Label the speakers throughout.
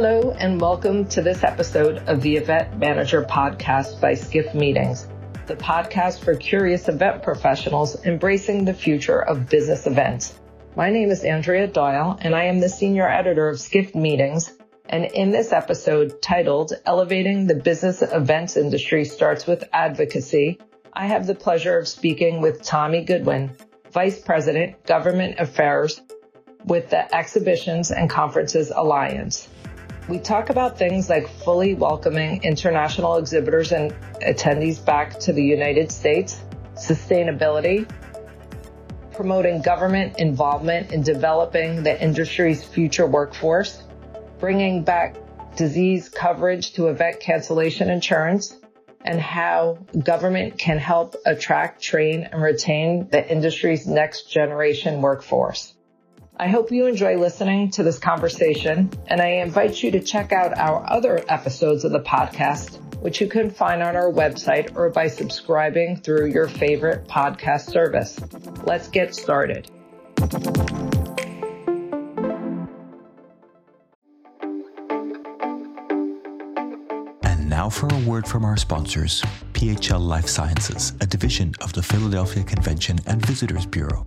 Speaker 1: Hello, and welcome to this episode of the Event Manager Podcast by Skift Meetings, the podcast for curious event professionals embracing the future of business events. My name is Andrea Doyle, and I am the senior editor of Skift Meetings. And in this episode titled Elevating the Business Events Industry Starts with Advocacy, I have the pleasure of speaking with Tommy Goodwin, Vice President, Government Affairs with the Exhibitions and Conferences Alliance. We talk about things like fully welcoming international exhibitors and attendees back to the United States, sustainability, promoting government involvement in developing the industry's future workforce, bringing back disease coverage to event cancellation insurance, and how government can help attract, train, and retain the industry's next generation workforce. I hope you enjoy listening to this conversation, and I invite you to check out our other episodes of the podcast, which you can find on our website or by subscribing through your favorite podcast service. Let's get started.
Speaker 2: And now for a word from our sponsors, PHL Life Sciences, a division of the Philadelphia Convention and Visitors Bureau.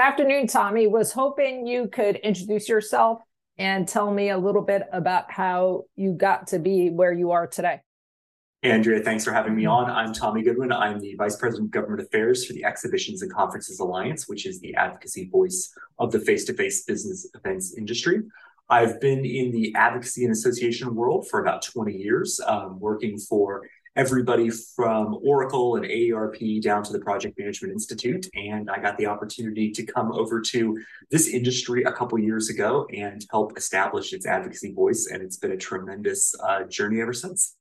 Speaker 1: Afternoon, Tommy. Was hoping you could introduce yourself and tell me a little bit about how you got to be where you are today.
Speaker 3: Andrea, thanks for having me on. I'm Tommy Goodwin. I'm the Vice President of Government Affairs for the Exhibitions and Conferences Alliance, which is the advocacy voice of the face to face business events industry. I've been in the advocacy and association world for about 20 years, um, working for everybody from Oracle and AARP down to the Project Management Institute. And I got the opportunity to come over to this industry a couple years ago and help establish its advocacy voice. And it's been a tremendous uh, journey ever since.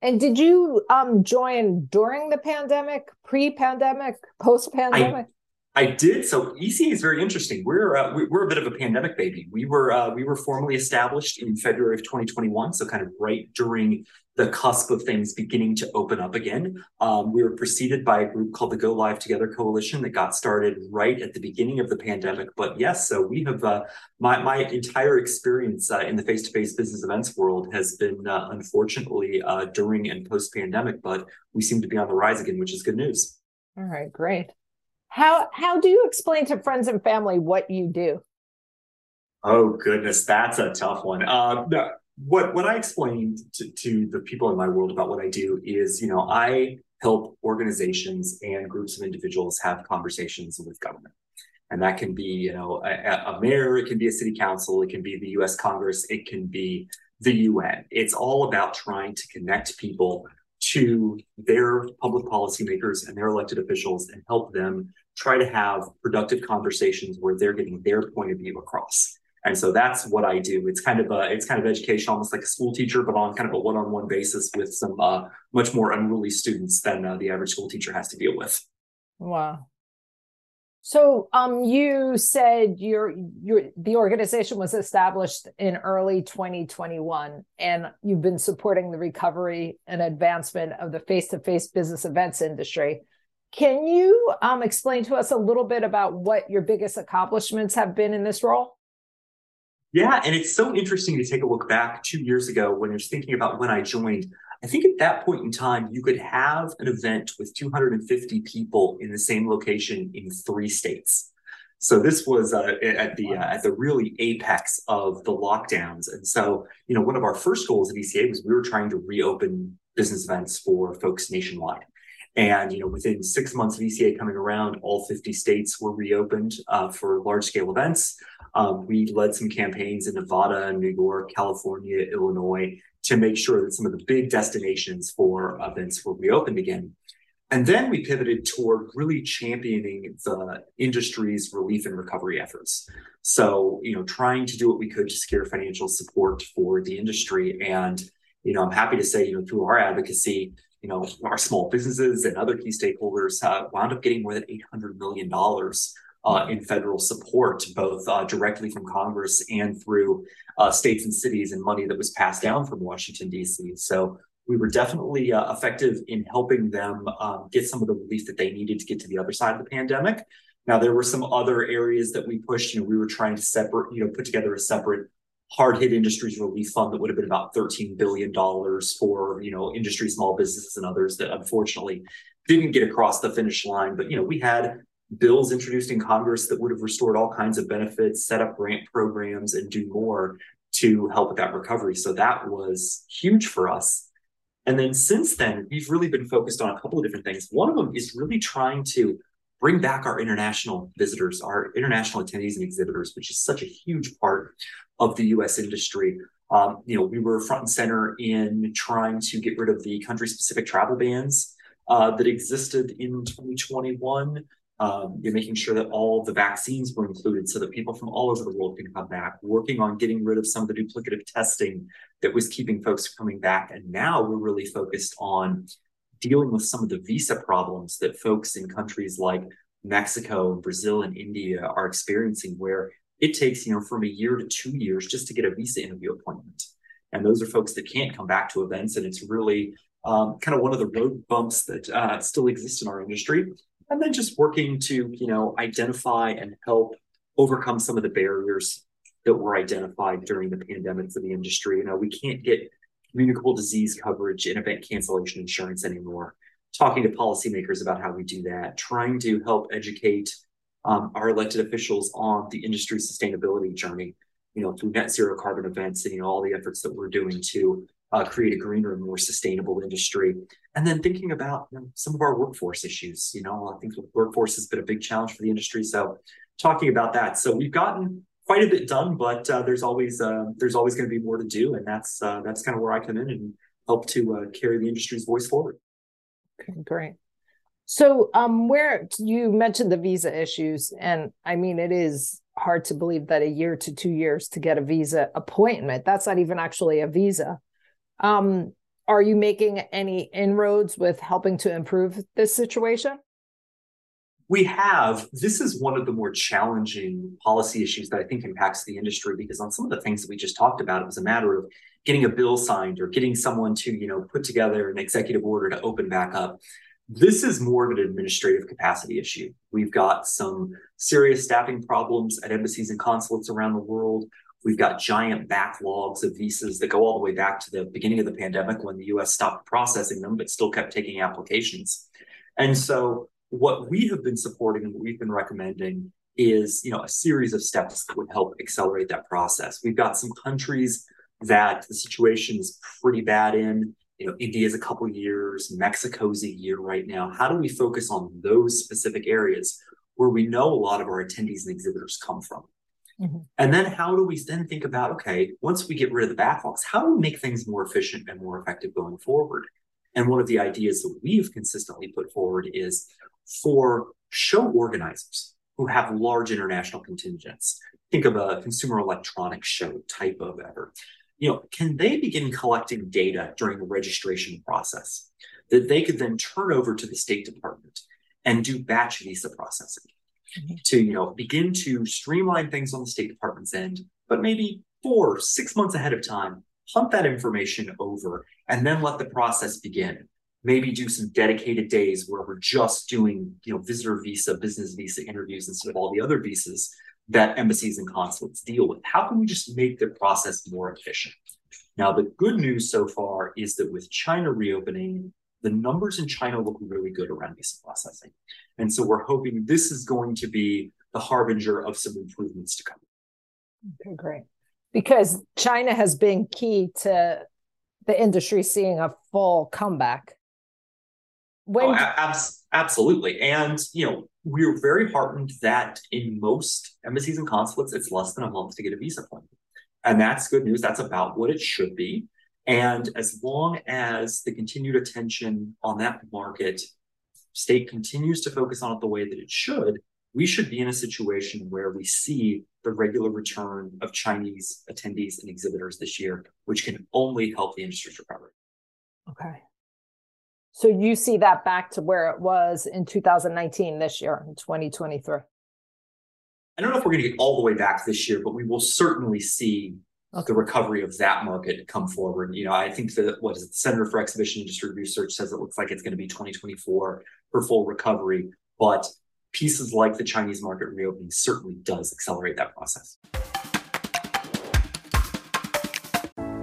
Speaker 1: And did you um, join during the pandemic, pre-pandemic, post-pandemic?
Speaker 3: I did. So ECA is very interesting. We're uh, we're a bit of a pandemic baby. We were uh, we were formally established in February of 2021, so kind of right during the cusp of things beginning to open up again. Um, we were preceded by a group called the Go Live Together Coalition that got started right at the beginning of the pandemic. But yes, so we have uh, my my entire experience uh, in the face to face business events world has been uh, unfortunately uh, during and post pandemic, but we seem to be on the rise again, which is good news.
Speaker 1: All right, great. How how do you explain to friends and family what you do?
Speaker 3: Oh goodness, that's a tough one. Uh, what what I explained to, to the people in my world about what I do is, you know, I help organizations and groups of individuals have conversations with government. And that can be, you know, a, a, mayor, it can be a city council, it can be the US Congress, it can be the UN. It's all about trying to connect people to their public policymakers and their elected officials and help them try to have productive conversations where they're getting their point of view across. And so that's what I do. It's kind of a, it's kind of education, almost like a school teacher, but on kind of a one-on-one basis with some uh, much more unruly students than uh, the average school teacher has to deal with.
Speaker 1: Wow. So, um, you said your your the organization was established in early 2021, and you've been supporting the recovery and advancement of the face-to-face business events industry. Can you um, explain to us a little bit about what your biggest accomplishments have been in this role?
Speaker 3: Yeah, and it's so interesting to take a look back two years ago when you're thinking about when I joined. I think at that point in time, you could have an event with 250 people in the same location in three states. So this was uh, at the uh, at the really apex of the lockdowns, and so you know one of our first goals at ECA was we were trying to reopen business events for folks nationwide. And you know, within six months of ECA coming around, all 50 states were reopened uh, for large scale events. Um, we led some campaigns in Nevada, New York, California, Illinois to make sure that some of the big destinations for events were reopened again. And then we pivoted toward really championing the industry's relief and recovery efforts. So, you know, trying to do what we could to secure financial support for the industry. And, you know, I'm happy to say, you know, through our advocacy, you know, our small businesses and other key stakeholders uh, wound up getting more than $800 million uh, in federal support, both uh, directly from Congress and through uh, states and cities and money that was passed down from Washington, D.C. So we were definitely uh, effective in helping them um, get some of the relief that they needed to get to the other side of the pandemic. Now, there were some other areas that we pushed. You know, we were trying to separate, you know, put together a separate hard hit industries relief fund that would have been about $13 billion for, you know, industry, small businesses and others that unfortunately didn't get across the finish line. But, you know, we had bills introduced in Congress that would have restored all kinds of benefits, set up grant programs, and do more to help with that recovery. So that was huge for us. And then since then, we've really been focused on a couple of different things. One of them is really trying to bring back our international visitors, our international attendees and exhibitors, which is such a huge part of the US industry. Um, you know, we were front and center in trying to get rid of the country specific travel bans uh, that existed in 2021 um, you're making sure that all the vaccines were included so that people from all over the world can come back, working on getting rid of some of the duplicative testing that was keeping folks coming back. And now we're really focused on dealing with some of the visa problems that folks in countries like Mexico, and Brazil, and India are experiencing, where it takes, you know, from a year to two years just to get a visa interview appointment. And those are folks that can't come back to events. And it's really um, kind of one of the road bumps that uh, still exist in our industry and then just working to you know identify and help overcome some of the barriers that were identified during the pandemic for the industry. You know, we can't get communicable disease coverage and event cancellation insurance anymore. Talking to policymakers about how we do that, trying to help educate um, our elected officials on the industry sustainability journey, you know, through net zero carbon events and you know all the efforts that we're doing to uh, create a greener and more sustainable industry. And then thinking about you know, some of our workforce issues. You know, I think the workforce has been a big challenge for the industry. So talking about that. So we've gotten quite a bit done, but uh, there's always uh, there's always going to be more to do, and that's uh, that's kind of where I come in and help to uh, carry the industry's voice forward.
Speaker 1: Okay, great. So, um, where you mentioned the visa issues, and I mean, it is hard to believe that a year to two years to get a visa appointment. That's not even actually a visa. Um, are you making any inroads with helping to improve this situation?
Speaker 3: We have. This is one of the more challenging policy issues that I think impacts the industry because on some of the things that we just talked about, it was a matter of getting a bill signed or getting someone to, you know, put together an executive order to open back up. This is more of an administrative capacity issue. We've got some serious staffing problems at embassies and consulates around the world. We've got giant backlogs of visas that go all the way back to the beginning of the pandemic when the US stopped processing them, but still kept taking applications. And so what we have been supporting and what we've been recommending is you know a series of steps that would help accelerate that process. We've got some countries that the situation is pretty bad in. You know, India's a couple years, Mexico's a year right now. How do we focus on those specific areas where we know a lot of our attendees and exhibitors come from? Mm-hmm. And then how do we then think about, okay, once we get rid of the backlogs, how do we make things more efficient and more effective going forward? And one of the ideas that we've consistently put forward is for show organizers who have large international contingents, think of a consumer electronics show type of effort, you know, can they begin collecting data during the registration process that they could then turn over to the State Department and do batch visa processing? mm-hmm. to you know begin to streamline things on the State Department's end, but maybe four, six months ahead of time, pump that information over, and then let the process begin. Maybe do some dedicated days where we're just doing you know visitor visa, business visa interviews instead of all the other visas that embassies and consulates deal with. How can we just make the process more efficient? Now, the good news so far is that with China reopening, the numbers in China look really good around visa processing. And so we're hoping this is going to be the harbinger of some improvements to come.
Speaker 1: Okay, great. Because China has been key to the industry seeing a full comeback.
Speaker 3: When oh, ab- absolutely. And, you know, we're very heartened that in most embassies and consulates, it's less than a month to get a visa appointment. And that's good news. That's about what it should be. And as long as the continued attention on that market state continues to focus on it the way that it should, we should be in a situation where we see the regular return of Chinese attendees and exhibitors this year, which can only help the industry's recovery.
Speaker 1: Okay. So you see that back to where it was in 2019 this year, in 2023?
Speaker 3: I don't know if we're going to get all the way back this year, but we will certainly see okay. the recovery of that market come forward. You know, I think that what is it, the Center for Exhibition Industry Research says it looks like it's going to be 2024 for full recovery, but pieces like the Chinese market reopening certainly does accelerate that process.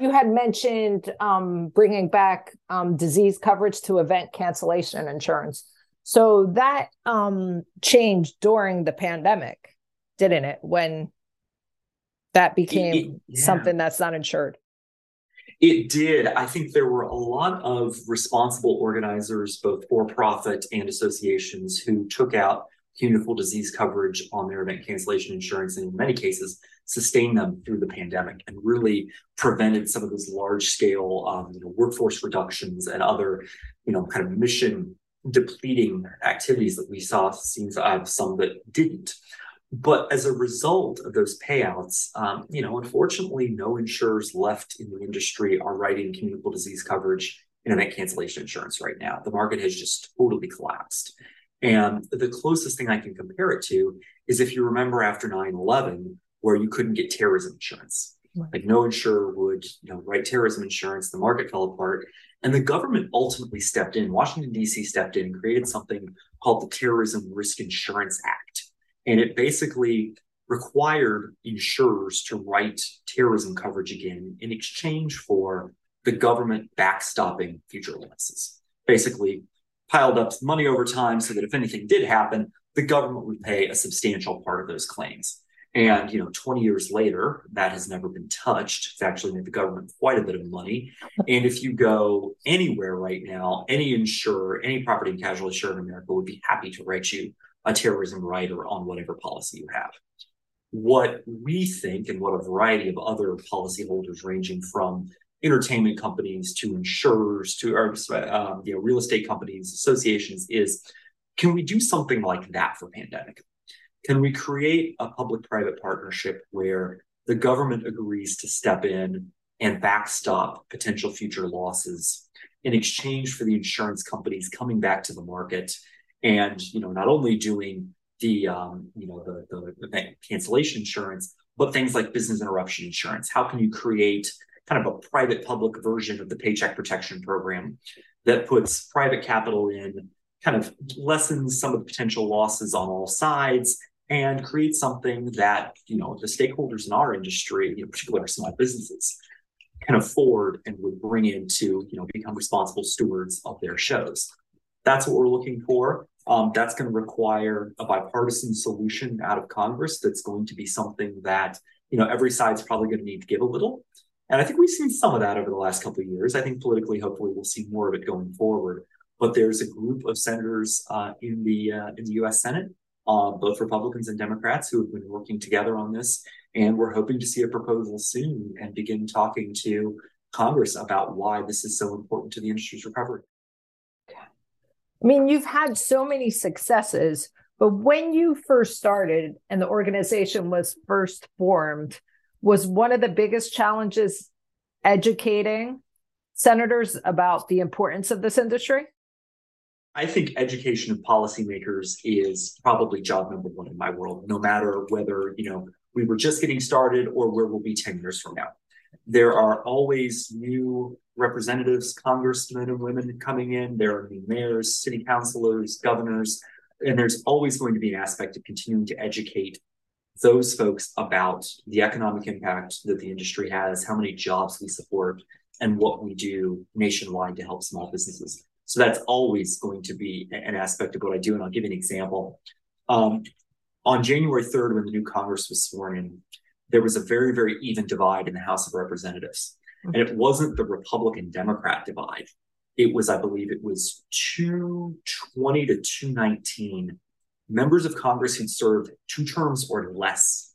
Speaker 1: you had mentioned um, bringing back um, disease coverage to event cancellation insurance. So that um, changed during the pandemic, didn't it? When that became it, it, yeah. something that's not insured.
Speaker 3: It did. I think there were a lot of responsible organizers, both for profit and associations, who took out communicable disease coverage on their event cancellation insurance, and in many cases, sustained them through the pandemic and really prevented some of those large scale um, you know, workforce reductions and other, you know, kind of mission depleting activities that we saw. Seems I have some that didn't. But as a result of those payouts, um, you know, unfortunately, no insurers left in the industry are writing communicable disease coverage in event cancellation insurance right now. The market has just totally collapsed. And the closest thing I can compare it to is if you remember after 9 11, where you couldn't get terrorism insurance. Right. Like no insurer would, you know, write terrorism insurance. The market fell apart, and the government ultimately stepped in. Washington D.C. stepped in and created something called the Terrorism Risk Insurance Act, and it basically required insurers to write terrorism coverage again in exchange for the government backstopping future losses. Basically, piled up money over time so that if anything did happen, the government would pay a substantial part of those claims. And you know, 20 years later, that has never been touched. It's actually made the government quite a bit of money. And if you go anywhere right now, any insurer, any property and casualty insurer in America would be happy to write you a terrorism rider on whatever policy you have. What we think, and what a variety of other policyholders, ranging from entertainment companies to insurers to or, um, you know real estate companies, associations, is can we do something like that for pandemic? Can we create a public private partnership where the government agrees to step in and backstop potential future losses in exchange for the insurance companies coming back to the market? And you know not only doing the um, you know the, the event cancellation insurance but things like business interruption insurance. How can you create kind of a private public version of the paycheck protection program that puts private capital in kind of lessens some of the potential losses on all sides and create something that you know the stakeholders in our industry, you know, particularly our small businesses, can afford and would bring in to you know become responsible stewards of their shows. That's what we're looking for. Um, that's going to require a bipartisan solution out of Congress. That's going to be something that you know every side's probably going to need to give a little. And I think we've seen some of that over the last couple of years. I think politically, hopefully, we'll see more of it going forward. But there's a group of senators uh, in the uh, in the U.S. Senate uh, both Republicans and Democrats who have been working together on this. And we're hoping to see a proposal soon and begin talking to Congress about why this is so important to the industry's recovery.
Speaker 1: I mean, you've had so many successes, but when you first started and the organization was first formed, was one of the biggest challenges educating senators about the importance of this industry?
Speaker 3: I think education of policymakers is probably job number one in my world, no matter whether, you know, we were just getting started or where we'll be 10 years from now. There are always new representatives, congressmen and women coming in. There are new mayors, city councilors, governors, and there's always going to be an aspect of continuing to educate those folks about the economic impact that the industry has, how many jobs we support, and what we do nationwide to help small businesses. So that's always going to be an aspect of what I do. And I'll give you an example. Um, on January 3rd, when the new Congress was sworn in, there was a very, very even divide in the House of Representatives. And it wasn't the Republican Democrat divide. It was, I believe, it was 220 to 219 members of Congress who'd served two terms or less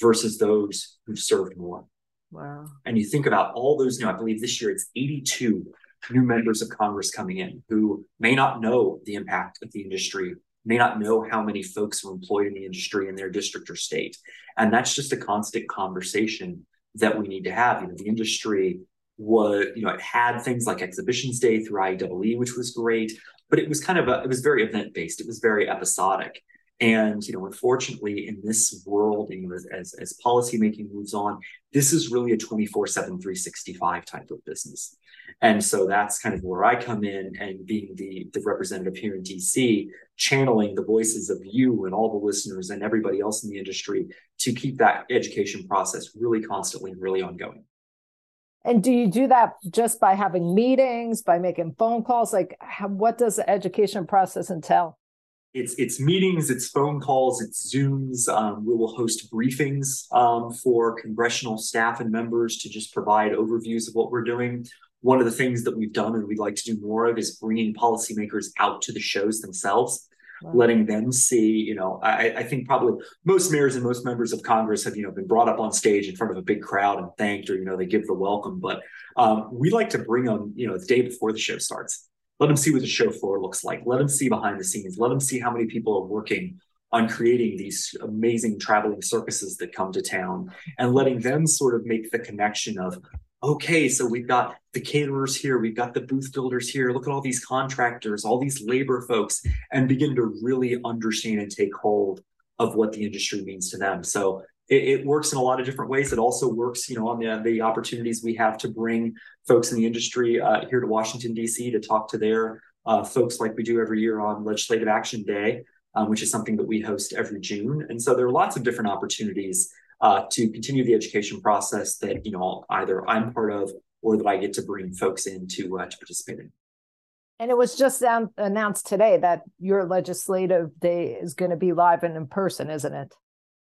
Speaker 3: versus those who've served more.
Speaker 1: Wow.
Speaker 3: And you think about all those new, I believe this year it's 82 new members of Congress coming in who may not know the impact of the industry, may not know how many folks are employed in the industry in their district or state. And that's just a constant conversation that we need to have. You know, the industry was, you know, it had things like exhibitions day through IAEE, which was great, but it was kind of a, it was very event based. It was very episodic. And you know, unfortunately, in this world, you know, as as, policymaking moves on, this is really a 24/7, 365 type of business. And so that's kind of where I come in and being the, the representative here in DC, channeling the voices of you and all the listeners and everybody else in the industry to keep that education process really constantly and really ongoing.
Speaker 1: And do you do that just by having meetings, by making phone calls? Like, how, what does the education process entail?
Speaker 3: It's it's meetings, it's phone calls, it's Zooms. Um, we will host briefings um, for congressional staff and members to just provide overviews of what we're doing. One of the things that we've done and we'd like to do more of is bringing policymakers out to the shows themselves letting them see, you know, I, I think probably most mayors and most members of Congress have, you know, been brought up on stage in front of a big crowd and thanked or, you know, they give the welcome. But um, we like to bring them, you know, the day before the show starts. Let them see what the show floor looks like. Let them see behind the scenes. Let them see how many people are working on creating these amazing traveling circuses that come to town and letting them sort of make the connection of okay, so we've got the caterers here, we've got the booth builders here, look at all these contractors, all these labor folks, and begin to really understand and take hold of what the industry means to them. So it, it works in a lot of different ways. It also works, you know, on the, the opportunities we have to bring folks in the industry uh, here to Washington, D.C. to talk to their uh, folks like we do every year on Legislative Action Day, um, which is something that we host every June. And so there are lots of different opportunities uh, to continue the education process that you know either I'm part of or that I get to bring folks in to uh, to participate in.
Speaker 1: And it was just um, announced today that your legislative day is going to be live and in person, isn't it?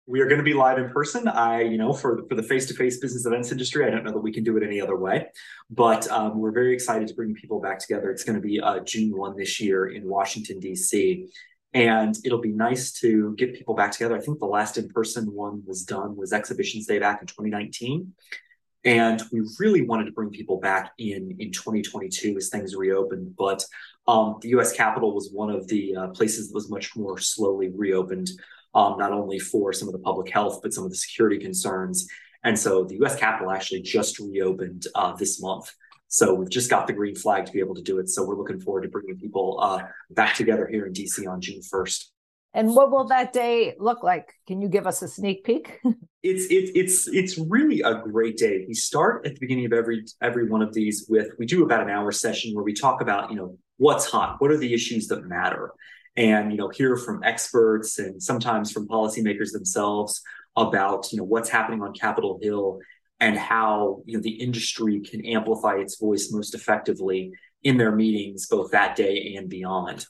Speaker 3: We are going to be live in person. I, you know, for for the face to face business events industry, I don't know that we can do it any other way, but um, we're very excited to bring people back together. It's going to be uh, June one this year in Washington D.C. And it'll be nice to get people back together. I think the last in person one was done was Exhibitions Day back in 2019. And we really wanted to bring people back in in 2022 as things reopened. But um, the US Capitol was one of the uh, places that was much more slowly reopened, um, not only for some of the public health, but some of the security concerns. And so the US Capitol actually just reopened uh, this month. So we've just got the green flag to be able to do it. So we're looking forward to bringing people uh, back together here in DC on June 1st.
Speaker 1: And what will that day look like? Can you give us a sneak peek?
Speaker 3: it's it's it's it's really a great day. We start at the beginning of every every one of these with we do about an hour session where we talk about you know what's hot, what are the issues that matter, and you know hear from experts and sometimes from policymakers themselves about you know what's happening on Capitol Hill and how you know the industry can amplify its voice most effectively in their meetings both that day and beyond.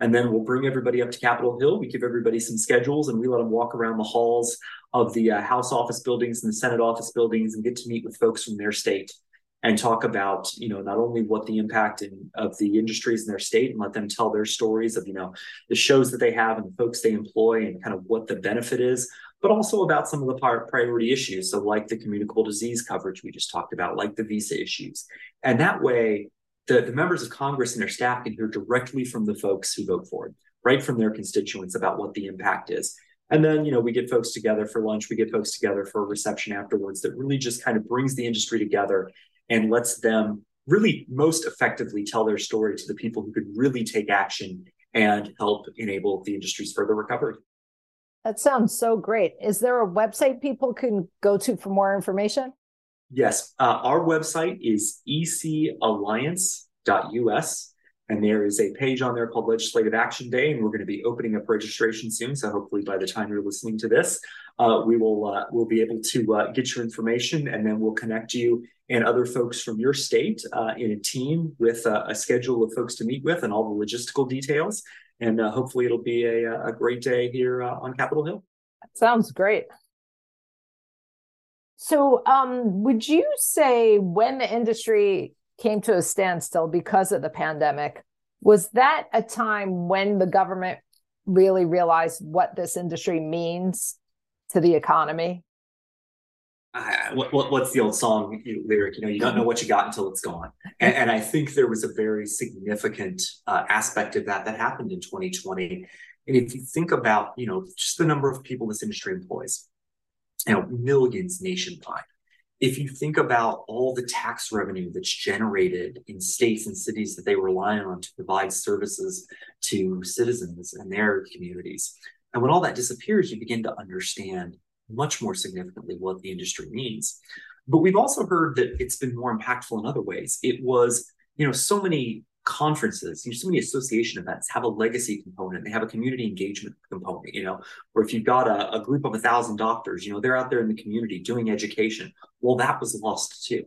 Speaker 3: And then we'll bring everybody up to capitol hill. We give everybody some schedules and we let them walk around the halls of the uh, house office buildings and the senate office buildings and get to meet with folks from their state and talk about you know not only what the impact in, of the industries in their state and let them tell their stories of you know the shows that they have and the folks they employ and kind of what the benefit is but also about some of the priority issues. So, like the communicable disease coverage we just talked about, like the visa issues. And that way, the, the members of Congress and their staff can hear directly from the folks who vote for it, right from their constituents about what the impact is. And then, you know, we get folks together for lunch, we get folks together for a reception afterwards that really just kind of brings the industry together and lets them really most effectively tell their story to the people who could really take action and help enable the industry's further recovery.
Speaker 1: That sounds so great. Is there a website people can go to for more information?
Speaker 3: Yes. Uh, our website is ecalliance.us. And there is a page on there called Legislative Action Day, and we're going to be opening up registration soon. So hopefully, by the time you're listening to this, uh, we will uh, we'll be able to uh, get your information, and then we'll connect you and other folks from your state uh, in a team with a, a, schedule of folks to meet with and all the logistical details. And uh, hopefully, it'll be a, a great day here uh, on Capitol Hill.
Speaker 1: That Sounds great. So, um, would you say when the industry came to a standstill because of the pandemic, was that a time when the government really realized what this industry means to the economy?
Speaker 3: What, what, what's the old song lyric? You know, you don't know what you got until it's gone. And, and I think there was a very significant uh, aspect of that that happened in 2020. And if you think about, you know, just the number of people this industry employs, you know, millions nationwide. If you think about all the tax revenue that's generated in states and cities that they rely on to provide services to citizens and their communities, and when all that disappears, you begin to understand much more significantly what the industry means. But we've also heard that it's been more impactful in other ways. It was, you know, so many conferences, you know, so many association events have a legacy component. They have a community engagement component, you know, or if you've got a, a group of a thousand doctors, you know, they're out there in the community doing education. Well, that was lost too.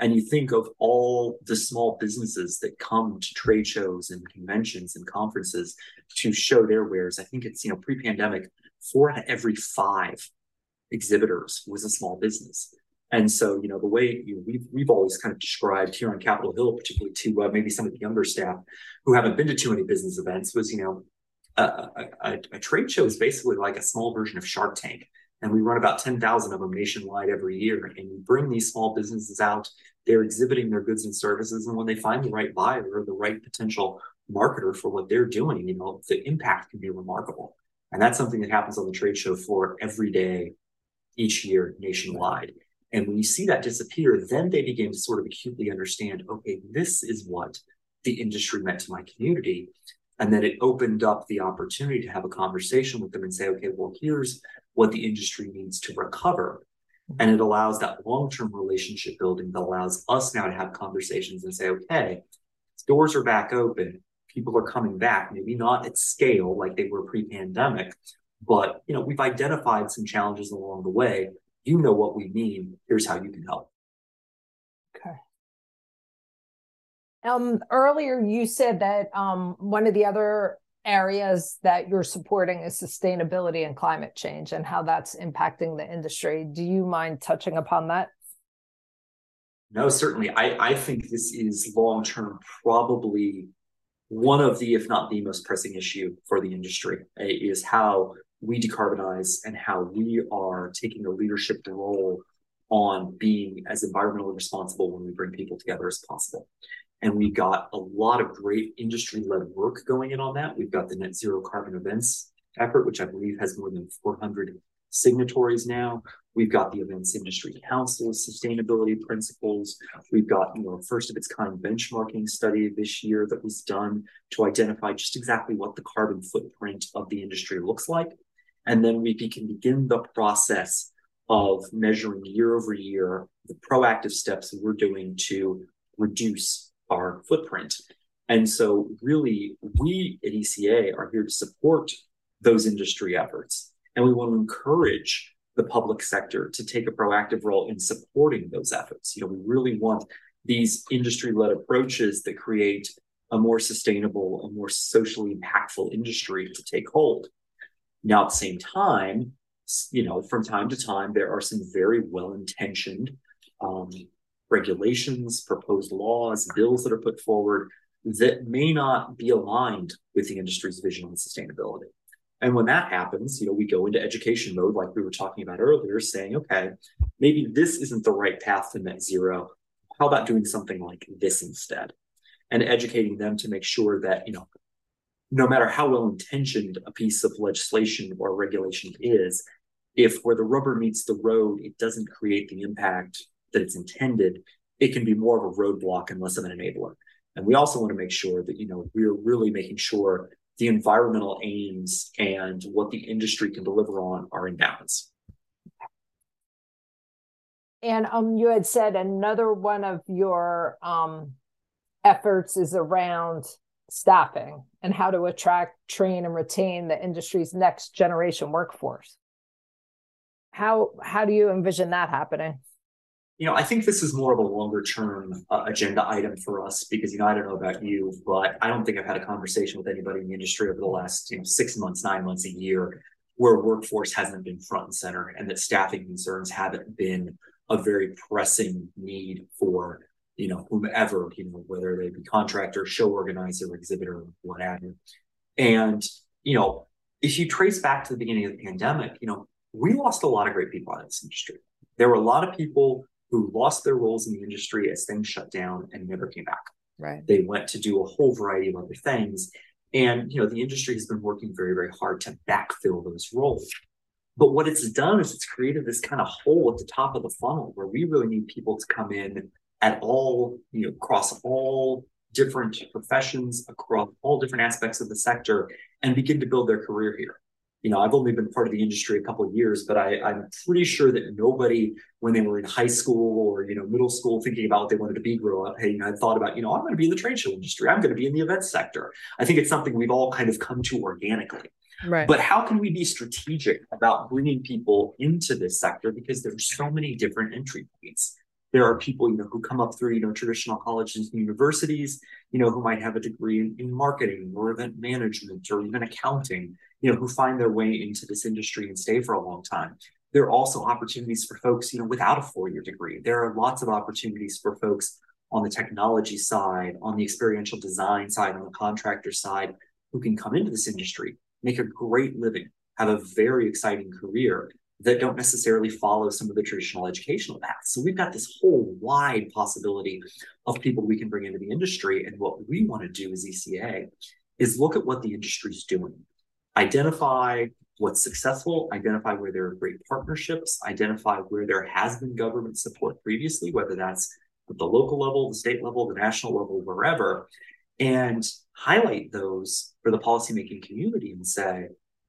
Speaker 3: And you think of all the small businesses that come to trade shows and conventions and conferences to show their wares. I think it's, you know, pre-pandemic, four out of every five exhibitors was a small business. And so, you know, the way you know, we've, we've always kind of described here on Capitol Hill, particularly to uh, maybe some of the younger staff who haven't been to too many business events, was, you know, a, a, a trade show is basically like a small version of Shark Tank. And we run about 10,000 of them nationwide every year. And we bring these small businesses out, they're exhibiting their goods and services. And when they find the right buyer or the right potential marketer for what they're doing, you know, the impact can be remarkable. And that's something that happens on the trade show floor every day each year nationwide. And when you see that disappear, then they begin to sort of acutely understand okay, this is what the industry meant to my community. And then it opened up the opportunity to have a conversation with them and say, okay, well, here's what the industry needs to recover. And it allows that long term relationship building that allows us now to have conversations and say, okay, doors are back open. People are coming back, maybe not at scale like they were pre pandemic, but you know, we've identified some challenges along the way. You know what we mean. Here's how you can help.
Speaker 1: Okay. Um, earlier you said that um, one of the other areas that you're supporting is sustainability and climate change and how that's impacting the industry. Do you mind touching upon that?
Speaker 3: No, certainly. I, I think this is long term probably one of the, if not the most pressing issue for the industry, is how we decarbonize and how we are taking a leadership role on being as environmentally responsible when we bring people together as possible. And we've got a lot of great industry led work going in on that. We've got the net zero carbon events effort, which I believe has more than 400 signatories now. We've got the Events Industry Council's sustainability principles. We've got, you know, first of its kind benchmarking study this year that was done to identify just exactly what the carbon footprint of the industry looks like. And then we can begin the process of measuring year over year the proactive steps that we're doing to reduce our footprint. And so, really, we at ECA are here to support those industry efforts. And we want to encourage the public sector to take a proactive role in supporting those efforts. You know, we really want these industry led approaches that create a more sustainable, a more socially impactful industry to take hold. Now, at the same time, you know, from time to time, there are some very well intentioned um, regulations, proposed laws, bills that are put forward that may not be aligned with the industry's vision on sustainability. And when that happens, you know, we go into education mode, like we were talking about earlier, saying, okay, maybe this isn't the right path to net zero. How about doing something like this instead? And educating them to make sure that, you know, no matter how well intentioned a piece of legislation or regulation is, if where the rubber meets the road, it doesn't create the impact that it's intended, it can be more of a roadblock and less of an enabler. And we also want to make sure that, you know, we're really making sure the environmental aims and what the industry can deliver on are in balance.
Speaker 1: And um, you had said another one of your um, efforts is around staffing and how to attract, train, and retain the industry's next generation workforce. How how do you envision that happening?
Speaker 3: you know, I think this is more of a longer term uh, agenda item for us because, you know, I don't know about you, but I don't think I've had a conversation with anybody in the industry over the last, you know, six months, nine months, a year where workforce hasn't been front and center and that staffing concerns haven't been a very pressing need for, you know, whomever, you know, whether they be contractor, show organizer, exhibitor, what have you. And, you know, if you trace back to the beginning of the pandemic, you know, we lost a lot of great people out of this industry. There were a lot of people who lost their roles in the industry as things shut down and never came back.
Speaker 1: Right.
Speaker 3: They went to do a whole variety of other things. And you know, the industry has been working very, very hard to backfill those roles. But what it's done is it's created this kind of hole at the top of the funnel where we really need people to come in at all, you know, across all different professions, across all different aspects of the sector, and begin to build their career here you know, I've only been part of the industry a couple of years, but I, I'm pretty sure that nobody, when they were in high school or you know middle school, thinking about what they wanted to be grow up, hey, you know, had thought about, you know, I'm going to be in the trade show industry. I'm going to be in the event sector. I think it's something we've all kind of come to organically.
Speaker 1: Right.
Speaker 3: But how can we be strategic about bringing people into this sector because there's so many different entry points? There are people, you know, who come up through, you know, traditional colleges and universities, you know, who might have a degree in, in marketing or event management or even accounting you know, who find their way into this industry and stay for a long time. There are also opportunities for folks, you know, without a four-year degree. There are lots of opportunities for folks on the technology side, on the experiential design side, on the contractor side, who can come into this industry, make a great living, have a very exciting career that don't necessarily follow some of the traditional educational paths. So we've got this whole wide possibility of people we can bring into the industry. And what we want to do as ECA is look at what the industry is doing identify what's successful, identify where there are great partnerships, identify where there has been government support previously, whether that's at the local level, the state level, the national level, wherever, and highlight those for the policymaking community and say,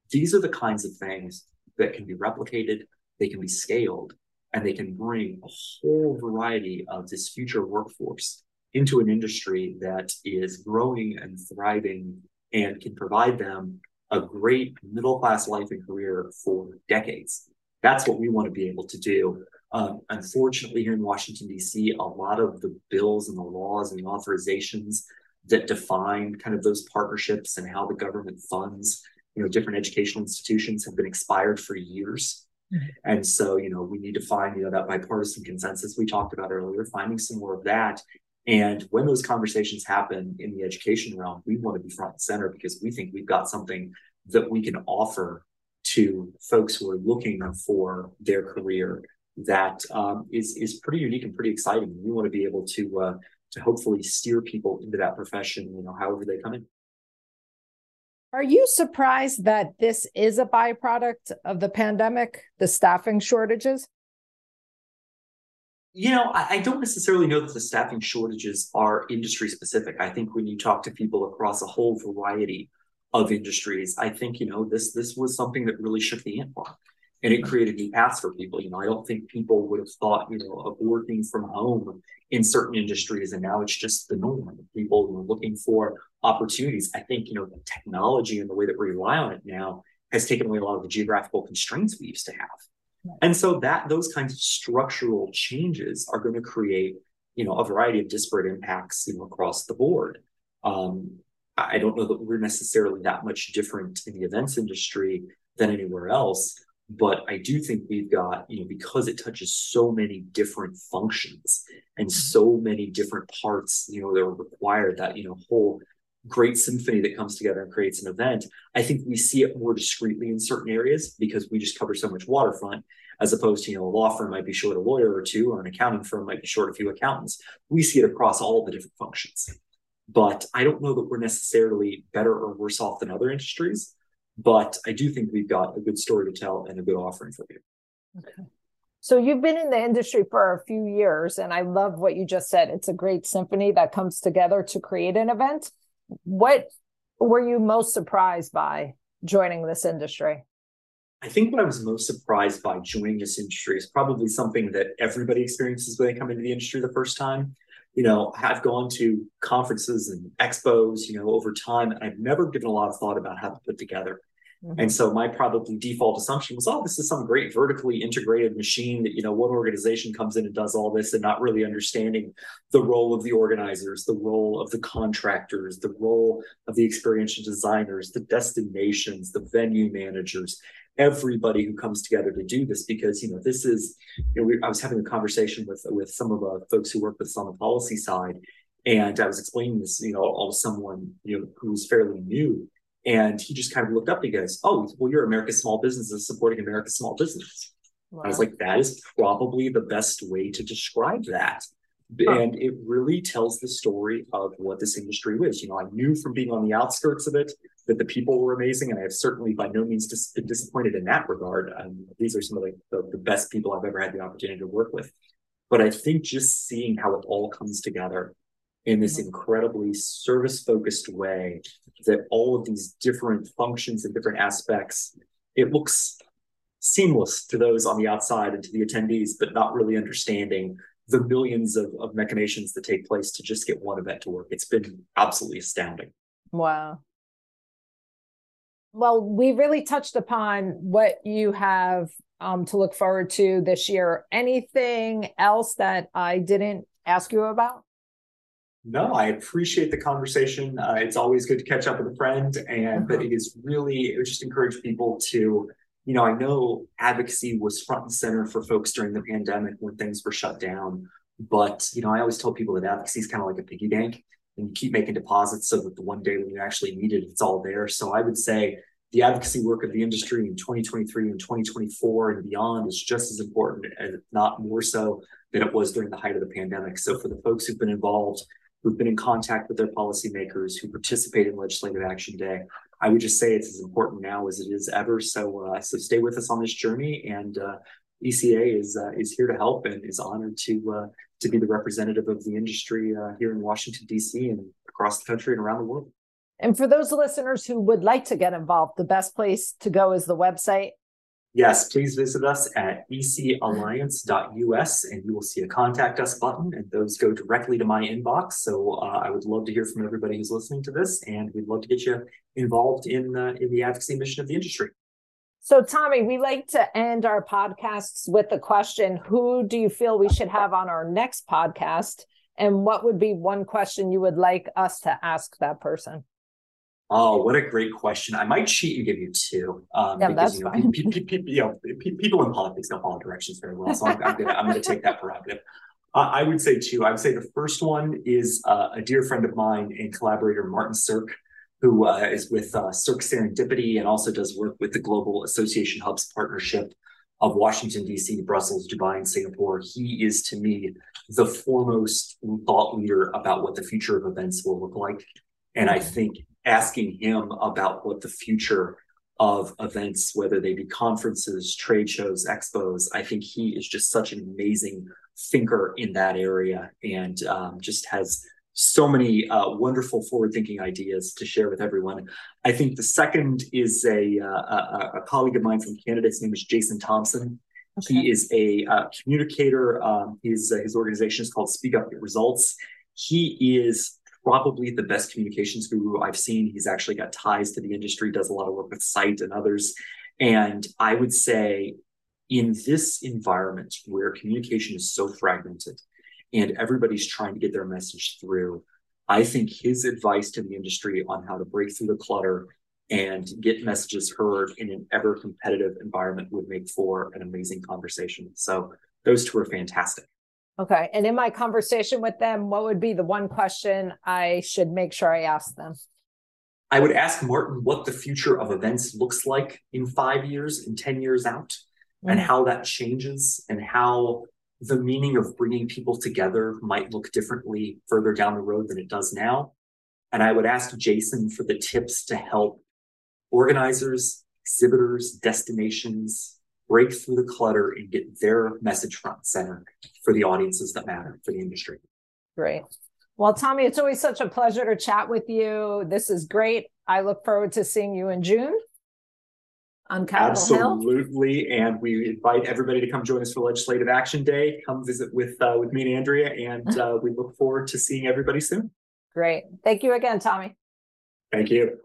Speaker 3: these are the kinds of things that can be replicated, they can be scaled, and they can bring a whole variety of this future workforce into an industry that is growing and thriving and can provide them a great middle class life and career for decades. That's what we want to be able to do. Um, unfortunately, here in Washington, D.C., a lot of the bills and the laws and the authorizations that define kind of those partnerships and how the government funds, you know, different educational institutions have been expired for years. Mm-hmm. And so, you know, we need to find, you know, that bipartisan consensus we talked about earlier, finding some more of that. And when those conversations happen in the education realm, we want to be front and center because we think we've got something that we can offer to folks who are looking for their career that um, is is pretty unique and pretty exciting. We want to be able to uh, to hopefully steer people into that profession, you know, however they come in.
Speaker 1: Are you surprised that this is a byproduct of the pandemic, the staffing shortages?
Speaker 3: You know, I, I, don't necessarily know that the staffing shortages are industry specific. I think when you talk to people across a whole variety of industries, I think, you know, this this was something that really shook the ant farm and it created new paths for people. You know, I don't think people would have thought, you know, of working from home in certain industries, and now it's just the norm. People are looking for opportunities. I think, you know, the technology and the way that we rely on it now has taken away a lot of the geographical constraints we used to have. And so that those kinds of structural changes are going to create, you know, a variety of disparate impacts, you know, across the board. Um, I don't know that we're necessarily that much different in the events industry than anywhere else. But I do think we've got, you know, because it touches so many different functions and mm-hmm. so many different parts, you know, that are required, that, you know, whole great symphony that comes together and creates an event. I think we see it more discreetly in certain areas because we just cover so much waterfront, as opposed to, you know, a law firm might be short a lawyer or two, or an accounting firm might be short a few accountants. We see it across all the different functions. But I don't know that we're necessarily better or worse off than other industries. But I do think we've got a good story to tell and a good offering for you.
Speaker 1: Okay. So you've been in the industry for a few years, and I love what you just said. It's a great symphony that comes together to create an event. What were you most surprised by joining this industry?
Speaker 3: I think what I was most surprised by joining this industry is probably something that everybody experiences when they come into the industry the first time, you know, I've gone to conferences and expos, you know, over time, and I've never given a lot of thought about how to put together Mm-hmm. And so my probably default assumption was, oh, this is some great vertically integrated machine that, you know, one organization comes in and does all this and not really understanding the role of the organizers, the role of the contractors, the role of the experiential designers, the destinations, the venue managers, everybody who comes together to do this because, you know, this is, you know, we, I was having a conversation with, with some of the folks who work with us on the policy side. And I was explaining this, you know, all to someone, you know, who's fairly new and he just kind of looked up and he goes, Oh, well, you're America's small businesses supporting America's small businesses. Wow. I was like, that is probably the best way to describe that. Huh. And it really tells the story of what this industry is. You know, I knew from being on the outskirts of it that the people were amazing, and I have certainly by no means dis- been disappointed in that regard. Um, these are some of the, the, the best people I've ever had the opportunity to work with. But I think just seeing how it all comes together in this mm-hmm. incredibly service focused way that all of these different functions and different aspects it looks seamless to those on the outside and to the attendees but not really understanding the millions of, of machinations that take place to just get one event to work. It's been absolutely astounding.
Speaker 4: Wow. Well we really touched upon what you have um, to look forward to this year. Anything else that i didn't ask you about
Speaker 3: no, I appreciate the conversation. Uh, it's always good to catch up with a friend, and but uh-huh. it is really it would just encourage people to, you know, I know advocacy was front and center for folks during the pandemic when things were shut down, but you know, I always tell people that advocacy is kind of like a piggy bank, and you keep making deposits so that the one day when you actually need it, it's all there. So I would say the advocacy work of the industry in 2023 and 2024 and beyond is just as important, if not more so, than it was during the height of the pandemic. So for the folks who've been involved who've been in contact with their policymakers, who participate in Legislative Action Day. I would just say it's as important now as it is ever. So, uh, so stay with us on this journey, and uh, ECA is uh, is here to help and is honored to uh, to be the representative of the industry uh, here in Washington D.C. and across the country and around the world.
Speaker 4: And for those listeners who would like to get involved, the best place to go is the website
Speaker 3: Yes, please visit us at ecalliance.us and you will see a contact us button, and those go directly to my inbox. So uh, I would love to hear from everybody who's listening to this, and we'd love to get you involved in uh, in the advocacy mission of the industry.
Speaker 4: So, Tommy, we like to end our podcasts with the question Who do you feel we should have on our next podcast? And what would be one question you would like us to ask that person?
Speaker 3: Oh, what a great question! I might cheat and give you two.
Speaker 4: Um, yeah, because, that's
Speaker 3: you know,
Speaker 4: fine.
Speaker 3: Pe- pe- pe- you know, people in politics don't follow directions very well, so I'm, I'm gonna gonna take that prerogative. Uh, I would say two. I would say the first one is uh, a dear friend of mine and collaborator, Martin Sirk, who uh, is with uh, Sirk Serendipity and also does work with the Global Association Hubs Partnership of Washington, D.C., Brussels, Dubai, and Singapore. He is, to me, the foremost thought leader about what the future of events will look like. And I think asking him about what the future of events, whether they be conferences, trade shows, expos. I think he is just such an amazing thinker in that area and um, just has so many uh, wonderful forward-thinking ideas to share with everyone. I think the second is a, uh, a, a, colleague of mine from Canada. His name is Jason Thompson. Okay. He is a uh, communicator. Um, his, uh, his organization is called Speak Up Get Results. He is probably the best communications guru I've seen. He's actually got ties to the industry, does a lot of work with Site and others. And I would say in this environment where communication is so fragmented and everybody's trying to get their message through, I think his advice to the industry on how to break through the clutter and get messages heard in an ever competitive environment would make for an amazing conversation. So those two are fantastic.
Speaker 4: Okay. And in my conversation with them, what would be the one question I should make sure I ask them?
Speaker 3: I would ask Martin what the future of events looks like in five years and 10 years out, mm-hmm. and how that changes, and how the meaning of bringing people together might look differently further down the road than it does now. And I would ask Jason for the tips to help organizers, exhibitors, destinations, break through the clutter and get their message front center for the audiences that matter for the industry.
Speaker 4: Great. Well, Tommy, it's always such a pleasure to chat with you. This is great. I look forward to seeing you in June on Capitol
Speaker 3: Absolutely. Hill. And we invite everybody to come join us for Legislative Action Day. Come visit with uh, with me and Andrea, and uh, we look forward to seeing everybody soon.
Speaker 4: Great. Thank you again, Tommy.
Speaker 3: Thank you.